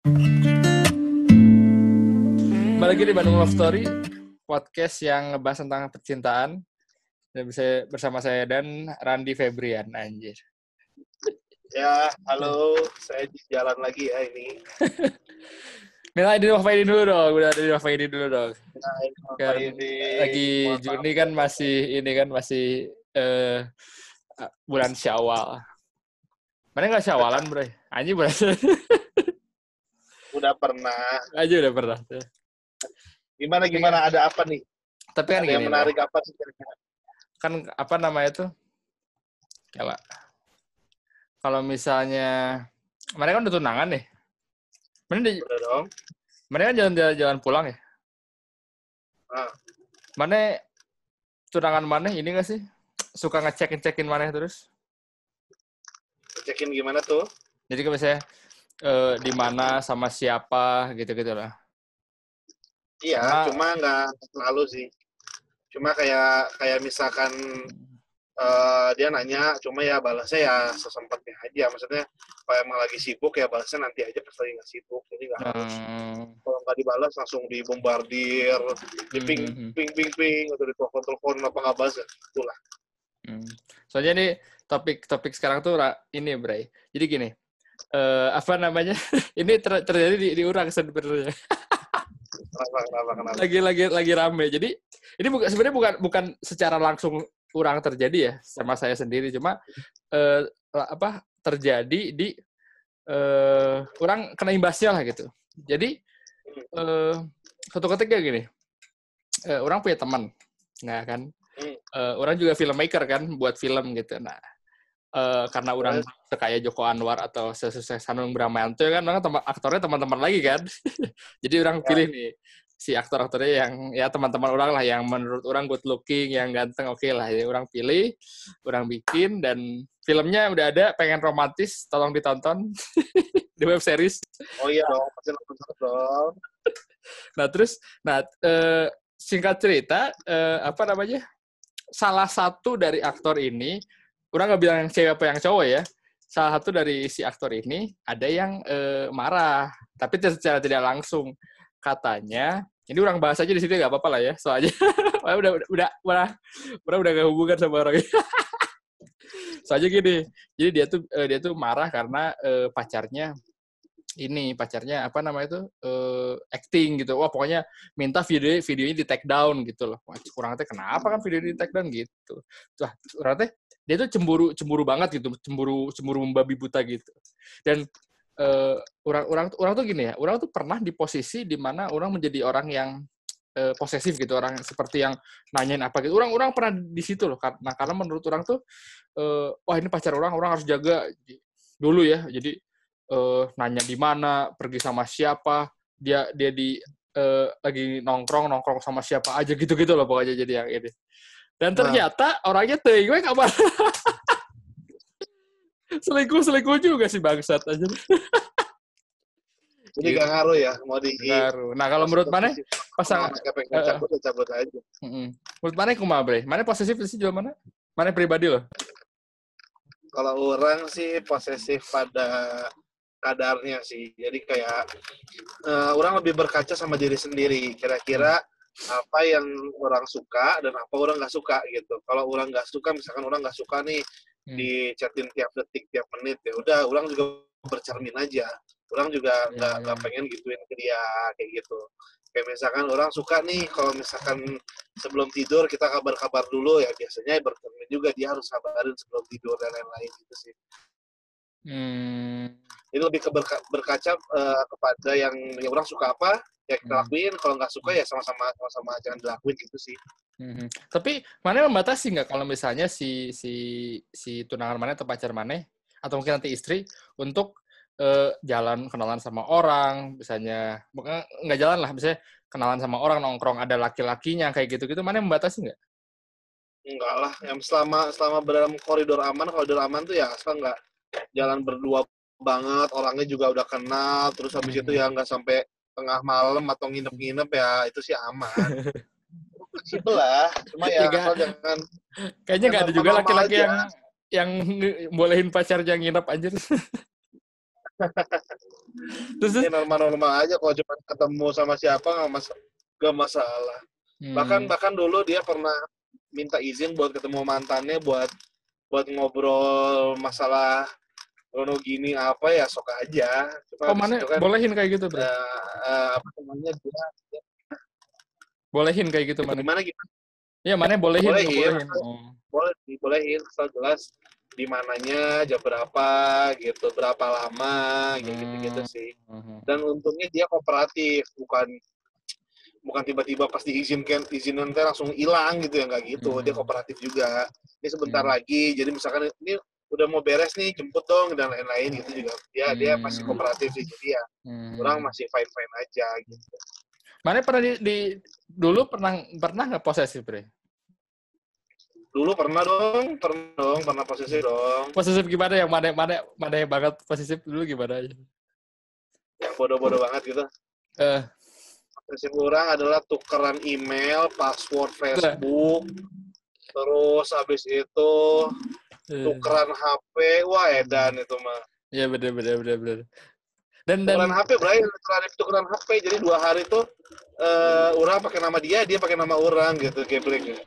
Balik lagi di Bandung Love Story, podcast yang ngebahas tentang percintaan. Dan bisa bersama saya dan Randi Febrian, anjir. Ya, halo, saya di jalan lagi ya ini. Minta di Faidi dulu dong, udah di Faidi dulu dong. Nah, Kan lagi mohon Juni kan masih ini kan masih eh bulan Syawal. Mana nggak Syawalan, Bro? Anjir bulan udah pernah. aja udah pernah. Gimana gimana ada apa nih? Tapi kan Ada yang menarik apa sih kira-kira? kan apa namanya tuh? Kalau kalau misalnya mereka kan udah tunangan nih. Mana di, Udah dong. mana kan jalan-jalan jalan pulang ya? Ah. Mana tunangan mana ini gak sih? Suka ngecek-ngecekin mana terus? Cekin gimana tuh? Jadi kan misalnya eh, di mana sama siapa gitu-gitu lah. Iya, Karena- cuma nggak selalu sih. Cuma kayak kayak misalkan eh, dia nanya, cuma ya balasnya ya sesempatnya aja. Maksudnya kalau emang lagi sibuk ya balasnya nanti aja pas lagi nggak sibuk. Jadi nggak harus Hmm, kalau nggak dibalas langsung dibombardir, di ping hmm, ping ping ping atau di telepon telepon apa nggak balas ya itulah. hmm. Soalnya nih topik-topik sekarang tuh ini, Bray. Jadi gini, eh, apa namanya? ini ter- terjadi di, di orang sebenarnya. Kenapa kenapa kenapa? lagi lagi lagi rame. Jadi ini bukan sebenarnya bukan bukan secara langsung orang terjadi ya sama saya sendiri, cuma eh, apa terjadi di eh orang kena imbasnya lah gitu. Jadi eh suatu ketika gini, eh, orang punya teman, nah kan, Hmm. eh, orang juga filmmaker kan, buat film gitu. Nah, eh, karena orang sekaya Joko Anwar atau sesukses Hanung Bramantyo kan, orang tem- aktornya teman-teman lagi kan. Jadi orang Ya. pilih nih si aktor-aktornya yang ya teman-teman orang lah yang menurut orang good looking, yang ganteng, oke lah. Jadi orang pilih, orang bikin dan filmnya udah ada, pengen romantis, tolong ditonton di web series. Oh iya dong, pasti nonton dong. Nah terus, nah eh, singkat cerita, eh, apa namanya? Salah satu dari aktor ini, orang nggak bilang yang cewek apa yang cowok ya. Salah satu dari si aktor ini ada yang eh, marah, tapi secara tidak langsung katanya. Ini orang bahas aja di sini nggak apa-apa lah ya, soalnya udah udah udah udah udah udah gak hubungan sama orang. soalnya gini, jadi dia tuh eh, dia tuh marah karena eh, pacarnya ini pacarnya apa namanya itu eh, acting gitu wah pokoknya minta video videonya di take down gitu loh kurang teh kenapa kan video di take down gitu wah kurang teh dia tuh cemburu cemburu banget gitu cemburu cemburu membabi buta gitu. Dan eh, orang tuh gini ya orang tuh pernah di posisi di mana orang menjadi orang yang eh, posesif gitu orang seperti yang nanyain apa gitu. Orang orang pernah di situ loh karena karena menurut orang tuh eh, wah ini pacar orang orang harus jaga dulu ya. Jadi eh, nanya di mana, pergi sama siapa, dia dia di eh, lagi nongkrong nongkrong sama siapa aja gitu-gitu loh pokoknya jadi yang ini. Dan Nah. ternyata orangnya tuh gue kabar selingkuh selingkuh juga sih bangsat aja. Jadi gak ngaruh ya, mau di Ngaruh. Nah kalau menurut mana pasang- Kalau mereka pengen eh, eh. cabut, ya cabut aja. Mm-mm. menurut mana kumaha bre? Mana posesif sih jual mana? Mana pribadi loh? Kalau orang sih posesif pada kadarnya sih. Jadi kayak eh, orang lebih berkaca sama diri sendiri. Kira-kira apa yang orang suka dan apa orang nggak suka gitu. Kalau orang nggak suka, misalkan orang nggak suka nih Hmm. di chatin tiap detik, tiap menit ya udah, orang juga bercermin aja. Orang juga Ya, nggak ya. nggak pengen gituin ke dia kayak gitu. Kayak misalkan orang suka nih kalau misalkan sebelum tidur kita kabar-kabar dulu ya biasanya bercermin juga dia harus kabarin sebelum tidur dan lain-lain gitu sih. Hmm. Jadi lebih ke berka- berkaca eh, kepada yang, yang orang suka apa ya kita Hmm. lakuin. Kalau nggak suka ya sama-sama sama-sama jangan dilakuin gitu sih. Mhm. Tapi mana membatasi nggak kalau misalnya si si si tunangan mana atau pacar mana atau mungkin nanti istri untuk eh, jalan kenalan sama orang, misalnya bukan nggak jalan lah, misalnya kenalan sama orang nongkrong ada laki-lakinya kayak gitu-gitu, mana membatasi nggak? Enggak lah, yang selama selama dalam koridor aman, koridor aman tuh ya asal nggak jalan berdua banget, orangnya juga udah kenal, terus habis itu ya nggak sampai tengah malam atau nginep-nginep ya itu sih aman. Fleksibel lah, cuma Ya, ya asal jangan Kayaknya nggak ada juga laki-laki aja. yang yang bolehin pacarnya nginep anjir. terus, Ini normal-normal aja kalau cuma ketemu sama siapa nggak mas nggak masalah. Hmm. Bahkan bahkan dulu dia pernah minta izin buat ketemu mantannya buat buat ngobrol masalah Rono gini apa ya sok aja. Cuma oh mana kan, bolehin kayak gitu bro eh, eh, apa namanya dia bolehin kayak gitu mana gimana gimana ya mana bolehin Bolehin. bolehin oh. boleh dibolehin asal jelas di mananya jam berapa gitu berapa lama Hmm. sih Mhm. dan untungnya dia kooperatif bukan bukan tiba-tiba pas diizinkan izinin nanti langsung hilang gitu ya nggak gitu Hmm. dia kooperatif juga ini sebentar Hmm. lagi jadi misalkan ini udah mau beres nih jemput dong dan lain-lain gitu juga dia dia masih Hmm. kooperatif sih jadi ya Hmm. orang masih fine fine aja gitu Mana pernah di, di- dulu pernah pernah nggak posesif bre? dulu pernah dong pernah dong pernah posisi dong Posesif gimana yang mana mana mana yang banget posesif dulu gimana aja? yang bodoh-bodoh banget gitu Eh, prinsip orang adalah tukeran email, password Facebook, terus habis itu. Tukeran HP, wah edan itu mah. ya bener bener bener bener. Dan dan Tukeran HP, Bray, tukeran, tukeran HP, jadi dua hari tuh eh orang pakai nama dia, dia pakai nama orang gitu, geblek.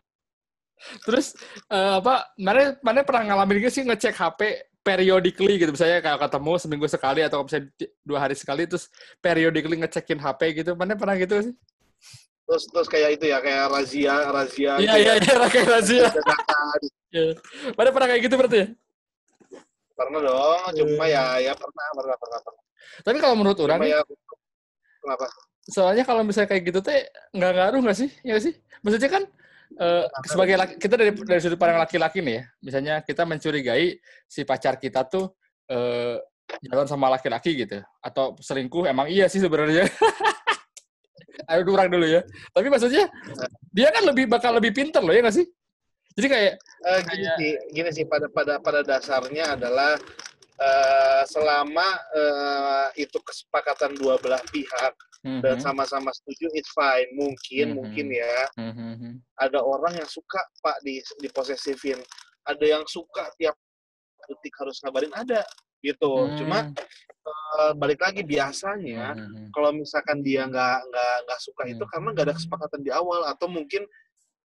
terus eh, apa? Mana mana pernah ngalamin gak sih ngecek HP periodically gitu misalnya kayak ketemu seminggu sekali atau misalnya dua hari sekali terus periodically ngecekin HP gitu mana pernah gitu sih Terus terus kayak itu ya, kayak razia, razia. iya gitu iya ya. iya kayak razia. Iya. mana pernah kayak gitu berarti ya Pernah dong, cuma ya ya pernah, pernah, pernah, pernah. tapi kalau menurut orang Cuma nih, ya, kenapa? soalnya kalau misalnya kayak gitu teh nggak ngaruh nggak sih ya sih maksudnya kan eh, sebagai laki, kita dari dari sudut pandang laki-laki nih ya misalnya kita mencurigai si pacar kita tuh eh, jalan sama laki-laki gitu atau selingkuh emang iya sih sebenarnya ayo kurang dulu ya tapi maksudnya dia kan lebih bakal lebih pinter loh ya nggak sih jadi kayak Eh, gini Kayak- sih, gini sih pada pada pada dasarnya adalah eh, selama eh, itu kesepakatan dua belah pihak dan Mhm, sama-sama setuju, it's fine. Mungkin Mhm. mungkin ya mhm, mhm. ada orang yang suka pak di diposesifin, ada yang suka tiap detik harus ngabarin ada gitu. Cuma Hmm, eh, balik lagi biasanya mhm, kalau misalkan dia nggak nggak nggak suka itu Hmm. karena nggak ada kesepakatan di awal atau mungkin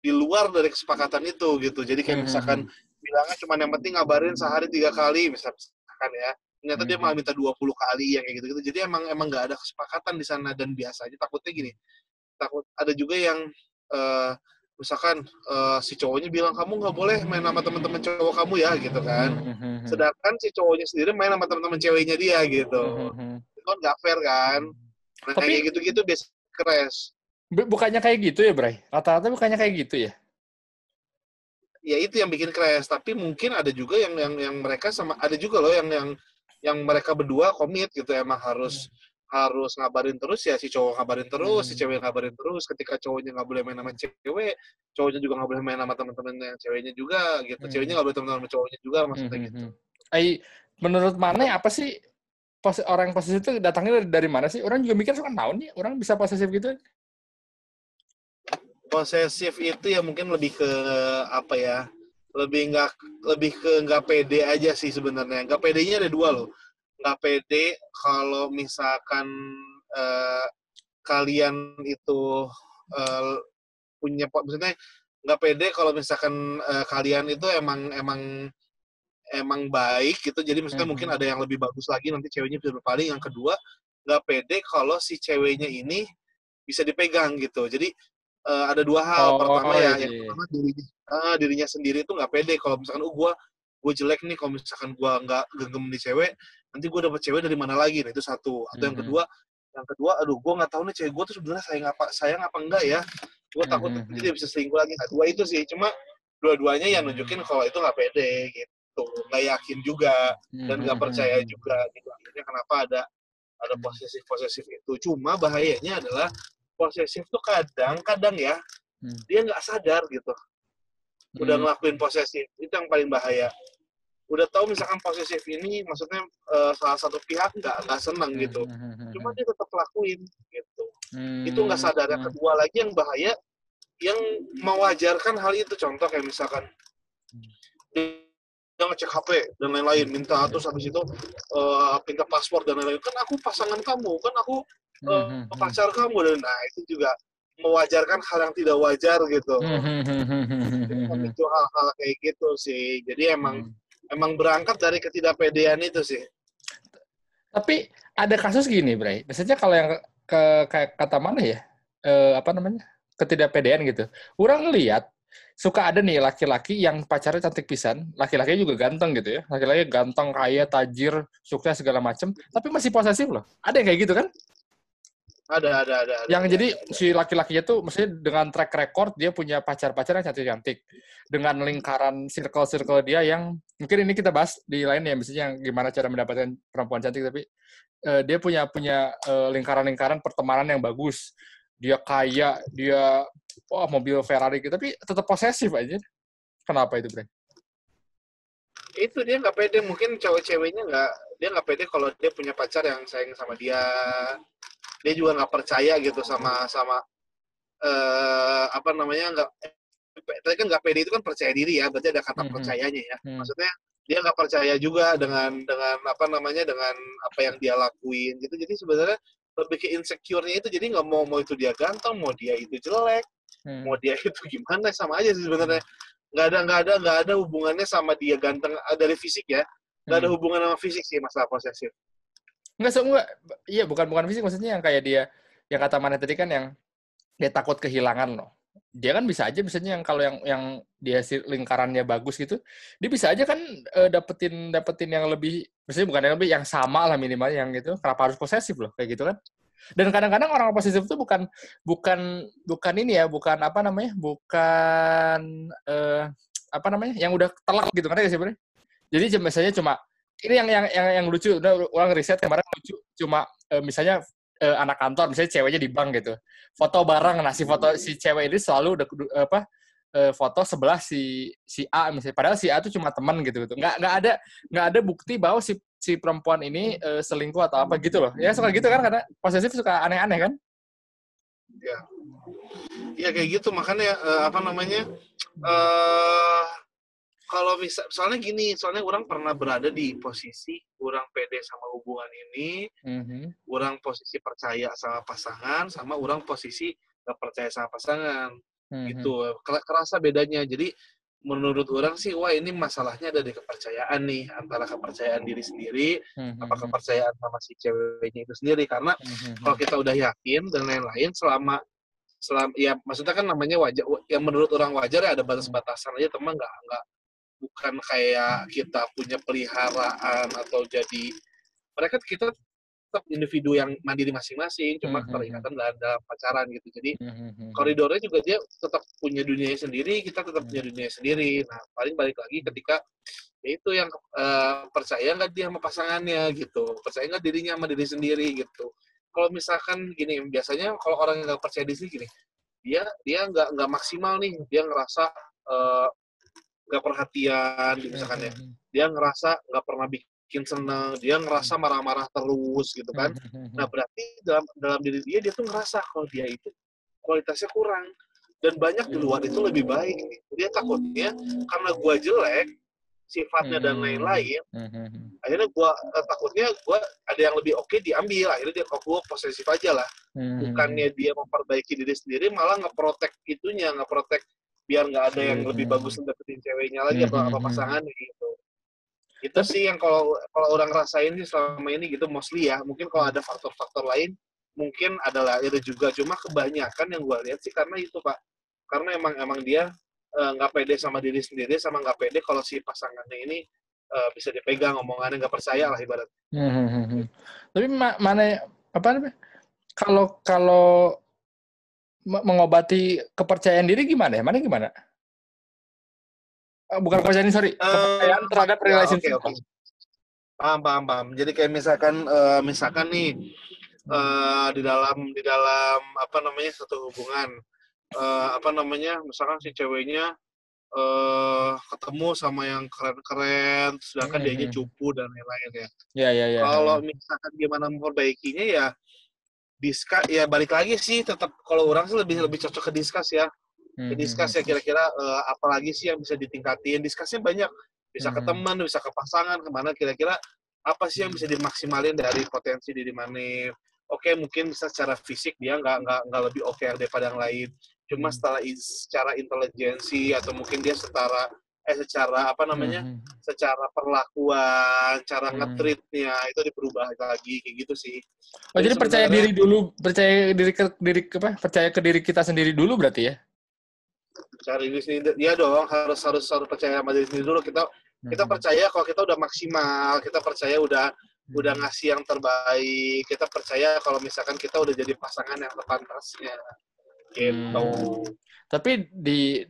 di luar dari kesepakatan itu gitu. Jadi kayak Hmm, misalkan bilangnya cuma yang penting ngabarin sehari tiga kali misalkan ya ternyata dia Mhm. malah minta 20 kali yang kayak gitu-gitu jadi emang emang nggak ada kesepakatan di sana dan biasanya takutnya gini takut ada juga yang eh, misalkan eh, si cowoknya bilang kamu nggak boleh main sama teman-teman cowok kamu ya gitu kan. Mhm, sedangkan si cowoknya sendiri main sama teman-teman ceweknya dia gitu. Itu kan nggak fair kan. Nah Tapi- kayak gitu-gitu biasa crash. Bu- bukannya kayak gitu ya Bray? Rata-rata bukannya kayak gitu ya? Ya itu yang bikin crash. Tapi mungkin ada juga yang yang yang mereka sama ada juga loh yang yang yang mereka berdua komit gitu emang harus harus ngabarin terus ya si cowok ngabarin terus si Hmm. cewek ngabarin terus ketika cowoknya nggak boleh main sama cewek cowoknya juga nggak boleh main sama teman-temannya ceweknya juga gitu Hmm. ceweknya nggak boleh teman sama cowoknya juga maksudnya Mhm, gitu mhm. Ai, menurut mana apa sih pos orang posesif itu datangnya dari, dari mana sih? Orang juga mikir suka naon nih, orang bisa posesif gitu. posesif itu ya mungkin lebih ke apa ya lebih nggak lebih ke nggak pede aja sih sebenarnya nggak pedenya ada dua loh nggak pede kalau misalkan eh, kalian itu eh, punya maksudnya nggak pede kalau misalkan eh, kalian itu emang emang emang baik gitu. Jadi maksudnya Mhm. mungkin ada yang lebih bagus lagi nanti ceweknya bisa berpaling. Yang kedua nggak pede kalau si ceweknya ini bisa dipegang gitu. Jadi eh, ada dua hal. Oh, pertama ya iya, yang iya. pertama dirinya ah, dirinya sendiri itu nggak pede kalau misalkan oh gue gue jelek nih kalau misalkan gue nggak genggam di cewek nanti gue dapet cewek dari mana lagi? Nah itu satu. Atau yang Mhm. kedua? Yang kedua aduh gue nggak tahu nih cewek gue tuh sebenarnya sayang apa sayang apa enggak ya? Gue takut Mhm. nanti dia bisa selingkuh lagi. Nah dua itu sih. Cuma dua-duanya yang nunjukin kalau itu nggak pede gitu. Nggak yakin juga dan nggak percaya juga gitu. Akhirnya kenapa ada ada Hmm. posesif posesif itu? Cuma bahayanya adalah posesif tuh kadang-kadang ya Hmm. dia nggak sadar gitu. Udah Hmm. ngelakuin posesif itu yang paling bahaya udah tahu misalkan posesif ini maksudnya eh, salah satu pihak nggak nggak seneng gitu. Mhm, cuma dia tetap lakuin gitu. Mhm. itu nggak sadar yang kedua lagi yang bahaya yang mewajarkan hal itu. Contoh kayak misalkan dia ngecek HP dan lain-lain minta terus habis itu uh, minta paspor dan lain-lain. Kan aku pasangan kamu kan aku uh, hmm, hmm, pacar kamu dan nah itu juga mewajarkan hal yang tidak wajar gitu. Itu hal-hal kayak gitu sih. Jadi emang hmm. Emang berangkat dari ketidakpedean itu sih. Tapi ada kasus gini Bray. Biasanya kalau yang ke kayak kata mana ya? Eh, apa namanya? Ketidakpedean gitu. Orang lihat suka ada nih laki-laki yang pacarnya cantik pisan, laki-lakinya juga ganteng gitu ya. Laki-laki ganteng, kaya, tajir, sukses segala macem, tapi masih posesif loh. Ada yang kayak gitu kan? Ada, ada, ada. ada yang ada, jadi ada. si laki-lakinya tuh maksudnya dengan track record dia punya pacar-pacar yang cantik-cantik. Dengan lingkaran circle-circle dia yang mungkin ini kita bahas di lain ya misalnya yang gimana cara mendapatkan perempuan cantik tapi uh, dia punya punya uh, lingkaran-lingkaran pertemanan yang bagus. Dia kaya, dia wah mobil Ferrari gitu, tapi tetap posesif aja. Kenapa itu, Bre? Itu dia nggak pede. Mungkin cewek-ceweknya nggak, dia nggak pede kalau dia punya pacar yang sayang sama dia. Dia juga nggak percaya gitu sama sama uh, apa namanya nggak. Tadi kan nggak pede itu kan percaya diri ya, berarti ada kata mm -hmm. percayanya ya. Mm. Maksudnya dia nggak percaya juga dengan dengan apa namanya dengan apa yang dia lakuin gitu. Jadi sebenarnya lebih ke insecure-nya itu jadi nggak mau mau itu dia ganteng mau dia itu jelek hmm. mau dia itu gimana sama aja sih sebenarnya nggak ada nggak ada nggak ada hubungannya sama dia ganteng ah, dari fisik ya nggak ada hmm. hubungan sama fisik sih masalah posesif nggak semua iya bukan bukan fisik maksudnya yang kayak dia yang kata mana tadi kan yang dia takut kehilangan loh. Dia kan bisa aja misalnya yang kalau yang yang dia lingkarannya bagus gitu dia bisa aja kan e, dapetin dapetin yang lebih misalnya bukan yang lebih yang sama lah minimal yang gitu. Kenapa harus posesif loh kayak gitu kan? Dan kadang-kadang orang posesif itu bukan bukan bukan ini ya bukan apa namanya bukan eh, apa namanya yang udah telak gitu kan ya sih jadi misalnya cuma ini yang yang yang, yang lucu. Udah orang riset kemarin lucu. Cuma eh, misalnya uh, anak kantor misalnya ceweknya di bank gitu. Foto bareng. Nah si foto si cewek ini selalu udah apa uh, foto sebelah si si A misalnya. Padahal si A itu cuma teman gitu gitu. Nggak nggak ada nggak ada bukti bahwa si si perempuan ini uh, selingkuh atau apa gitu loh. Ya suka gitu kan? Karena posesif suka aneh-aneh kan? Ya ya kayak gitu. Makanya uh, apa namanya uh, kalau misal soalnya gini soalnya orang pernah berada di posisi orang pede sama hubungan ini mm-hmm. orang posisi percaya sama pasangan sama orang posisi gak percaya sama pasangan mm-hmm. gitu kerasa bedanya jadi menurut orang sih wah ini masalahnya ada di kepercayaan nih antara kepercayaan diri sendiri mm-hmm. apa kepercayaan sama si ceweknya itu sendiri karena mm-hmm. kalau kita udah yakin dan lain-lain selama selama ya maksudnya kan namanya wajar yang menurut orang wajar ya ada batas-batasan aja teman nggak nggak bukan kayak kita punya peliharaan atau jadi mereka kita tetap individu yang mandiri masing-masing cuma mm-hmm. terikatan dalam, dalam pacaran gitu jadi mm-hmm. koridornya juga dia tetap punya dunia sendiri kita tetap mm-hmm. punya dunia sendiri nah paling balik lagi ketika ya itu yang uh, percaya nggak dia sama pasangannya gitu percaya nggak dirinya sama diri sendiri gitu kalau misalkan gini biasanya kalau orang yang nggak percaya diri gini dia dia nggak nggak maksimal nih dia ngerasa uh, nggak perhatian gitu misalkan ya. Dia ngerasa nggak pernah bikin seneng dia ngerasa marah-marah terus gitu kan. Nah berarti dalam dalam diri dia dia tuh ngerasa kalau dia itu kualitasnya kurang. Dan banyak di luar itu lebih baik. Dia takutnya karena gua jelek sifatnya dan lain-lain akhirnya gua eh, takutnya gua ada yang lebih oke okay, diambil. Akhirnya dia kok gua posesif aja lah. Bukannya dia memperbaiki diri sendiri malah ngeprotek itunya ngeprotek biar nggak ada yang hmm. lebih bagus dapetin ceweknya lagi atau apa pasangannya gitu itu sih yang kalau kalau orang rasain sih selama ini gitu mostly ya mungkin kalau ada faktor-faktor lain mungkin adalah itu juga cuma kebanyakan yang gue lihat sih karena itu pak karena emang emang dia nggak uh, pede sama diri sendiri sama nggak pede kalau si pasangannya ini uh, bisa dipegang omongannya nggak percaya lah ibarat. Hmm, hmm, hmm. Tapi ma mana apa namanya? Kalau kalau mengobati kepercayaan diri gimana ya? Mana gimana? Eh, bukan kepercayaan, sorry. Eh, kepercayaan uh, terhadap ya, relationship. Okay, okay. Paham, paham, paham. Jadi kayak misalkan, uh, misalkan nih, uh, di dalam, di dalam, apa namanya, satu hubungan, uh, apa namanya, misalkan si ceweknya uh, ketemu sama yang keren-keren, sedangkan hmm. dia cupu dan lain-lain ya. Iya, iya, iya. Kalau misalkan gimana memperbaikinya ya, diskus ya balik lagi sih tetap kalau orang sih lebih lebih cocok ke diskus ya. Ke hmm, diskus hmm, ya hmm. kira-kira uh, apalagi sih yang bisa ditingkatin? Diskusnya banyak. Bisa ke teman bisa ke pasangan ke mana kira-kira apa sih yang bisa dimaksimalin dari potensi diri Manif? Oke mungkin bisa secara fisik dia nggak nggak nggak lebih oke daripada yang lain. Cuma setelah secara intelijensi atau mungkin dia secara eh secara apa namanya Mhm. secara perlakuan cara Hmm. nge-treatnya itu diperubah lagi kayak gitu sih Oh, jadi Jadi percaya diri dulu, percaya diri ke diri apa? Percaya ke diri kita sendiri dulu berarti ya? cari diri sendiri dia dong harus harus harus percaya sama diri sendiri dulu kita kita Mhm. percaya kalau kita udah maksimal kita percaya udah udah Mhm. ngasih yang terbaik kita percaya kalau misalkan kita udah jadi pasangan yang sepantasnya gitu Hmm. Tapi di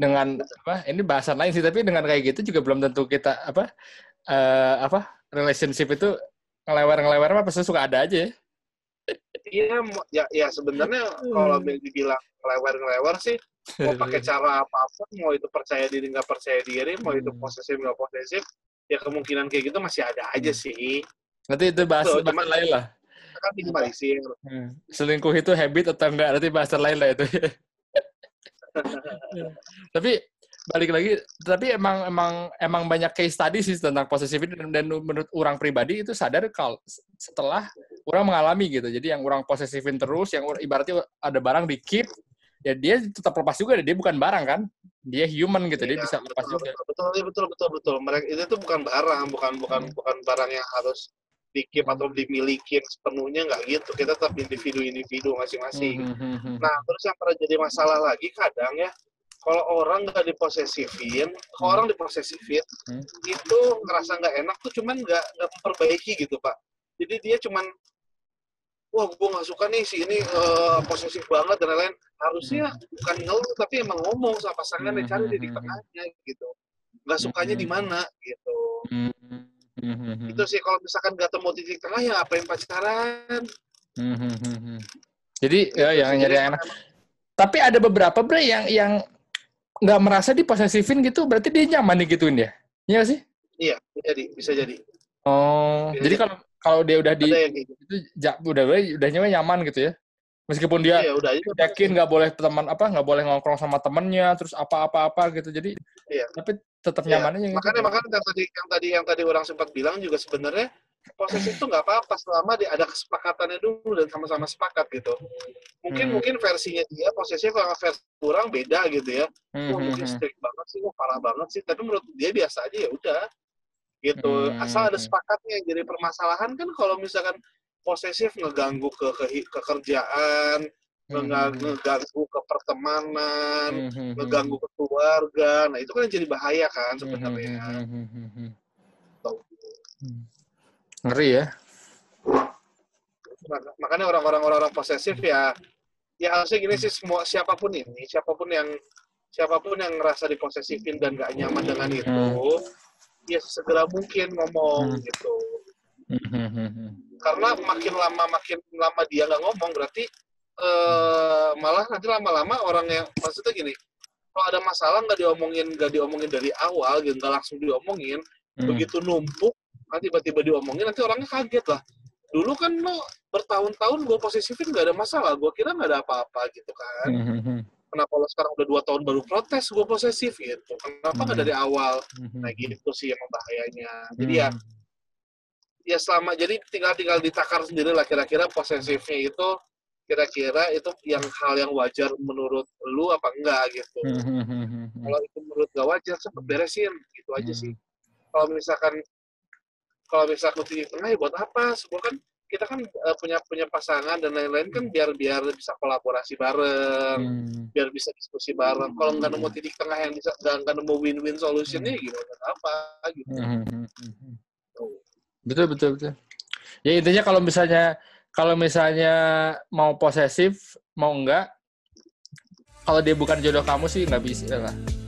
dengan apa? Ini bahasan lain sih, tapi dengan kayak gitu juga belum tentu kita apa eh, apa relationship itu ngelewer-ngelewer apa pasti suka ada aja ya. iya ya ya sebenarnya kalau dibilang ngelewer ngelewer sih mau pakai cara apa pun mau itu percaya diri nggak percaya diri mau itu Hmm. posesif nggak posesif ya kemungkinan kayak gitu masih ada aja Hmm. sih Nanti itu bahas cuman- lain lah. Kan minimalisir Hmm. Selingkuh itu habit atau enggak? Nanti bahas lain lah itu. tapi balik lagi, tapi emang emang emang banyak case study sih tentang posesifin dan, dan menurut orang pribadi itu sadar kalau setelah orang mengalami gitu. Jadi yang orang posesifin terus, yang ibaratnya ada barang di keep, ya dia tetap lepas juga. Dia bukan barang kan? Dia human gitu, dia Iya, bisa lepas betul, juga. betul betul betul betul mereka itu tuh bukan barang bukan bukan Hmm. bukan barang yang harus dikip atau dimiliki sepenuhnya nggak gitu. Kita tetap individu-individu masing-masing. Hmm, hmm, hmm, nah terus yang pernah jadi masalah lagi kadang ya kalau orang nggak diposesifin kalau orang diposesifin Hmm. itu ngerasa nggak enak tuh cuman nggak nggak memperbaiki gitu pak. Jadi dia cuman wah gue nggak suka nih si ini eh, posesif banget dan lain-lain. Harusnya bukan ngeluh tapi emang ngomong sama pasangannya cari Hmm, hmm, hmm. tengahnya gitu. Nggak sukanya di mana gitu. Hmm, hmm, hmm, hmm. itu sih kalau misalkan nggak temu titik tengah ya apa yang pacaran Hmm, hmm, hmm, hmm. Jadi ya Gitu yang nyari yang enak. Tapi ada beberapa bre yang yang nggak merasa diposesifin gitu, berarti dia nyaman digituin ya? Iya sih? iya bisa jadi bisa jadi Oh, Iya, jadi kalau kalau dia udah di gitu itu ja, udah udah nyaman nyaman gitu ya. Meskipun dia iya udah aja yakin nggak boleh teman apa nggak boleh ngongkrong sama temennya terus apa apa apa gitu jadi Iya. tapi tetap Iya. nyaman aja gitu. makanya makanya yang tadi yang tadi yang tadi orang sempat bilang juga sebenarnya posesif itu nggak apa-apa selama dia ada kesepakatannya dulu dan sama-sama sepakat gitu mungkin Hmm. mungkin versinya dia posesif kalau versi kurang beda gitu ya Hmm, wah hmm, mungkin hmm. strict banget sih, wah parah banget sih. Tapi menurut dia biasa aja ya udah. Gitu. Hmm. Asal ada sepakatnya. Jadi permasalahan kan kalau misalkan posesif ngeganggu ke, ke kerjaan, Hmm, ngega- hmm, ngeganggu ke pertemanan, hmm, hmm, hmm, ngeganggu ke keluarga. Nah, itu kan jadi bahaya kan hmm, sebenarnya. hmm, hmm, hmm, hmm, hmm. Hmm. Ngeri ya. Mak- Makanya orang-orang orang-orang posesif ya ya harusnya gini sih semua siapa pun ini, siapa pun yang siapa pun yang ngerasa diposesifin dan gak nyaman dengan itu, ya segera mungkin ngomong Hmm. gitu. Hmm, hmm, hmm, hmm. Karena makin lama makin lama dia nggak ngomong berarti eh, malah nanti lama-lama orang yang maksudnya gini kalau ada masalah nggak diomongin nggak diomongin dari awal gitu nggak langsung diomongin Hmm. begitu numpuk nanti tiba-tiba diomongin nanti orangnya kaget lah. Dulu kan lo bertahun-tahun gue posesifin nggak ada masalah gue kira nggak ada apa-apa gitu kan. Hmm, kenapa lo sekarang udah dua tahun baru protes gue posesif gitu? Kenapa nggak Hmm. dari awal? Hmm, nah gitu sih yang bahayanya. Jadi ya Hmm. Ya selama jadi tinggal tinggal ditakar sendiri lah kira-kira posesifnya itu kira-kira itu yang hal yang wajar menurut lu apa enggak gitu. Hmm, hmm, hmm. Kalau itu menurut gak wajar cepet beresin gitu aja sih. Kalau misalkan kalau misalkan di tengah ya buat apa? Semua kan kita kan eh, punya punya pasangan dan lain-lain kan biar biar bisa kolaborasi bareng, Hmm. biar bisa diskusi bareng. Kalau nggak nemu titik tengah yang bisa nggak nemu win-win solutionnya gimana apa gitu. Hmm. Betul betul betul. Ya intinya kalau misalnya kalau misalnya mau posesif mau enggak kalau dia bukan jodoh kamu sih nggak bisa lah.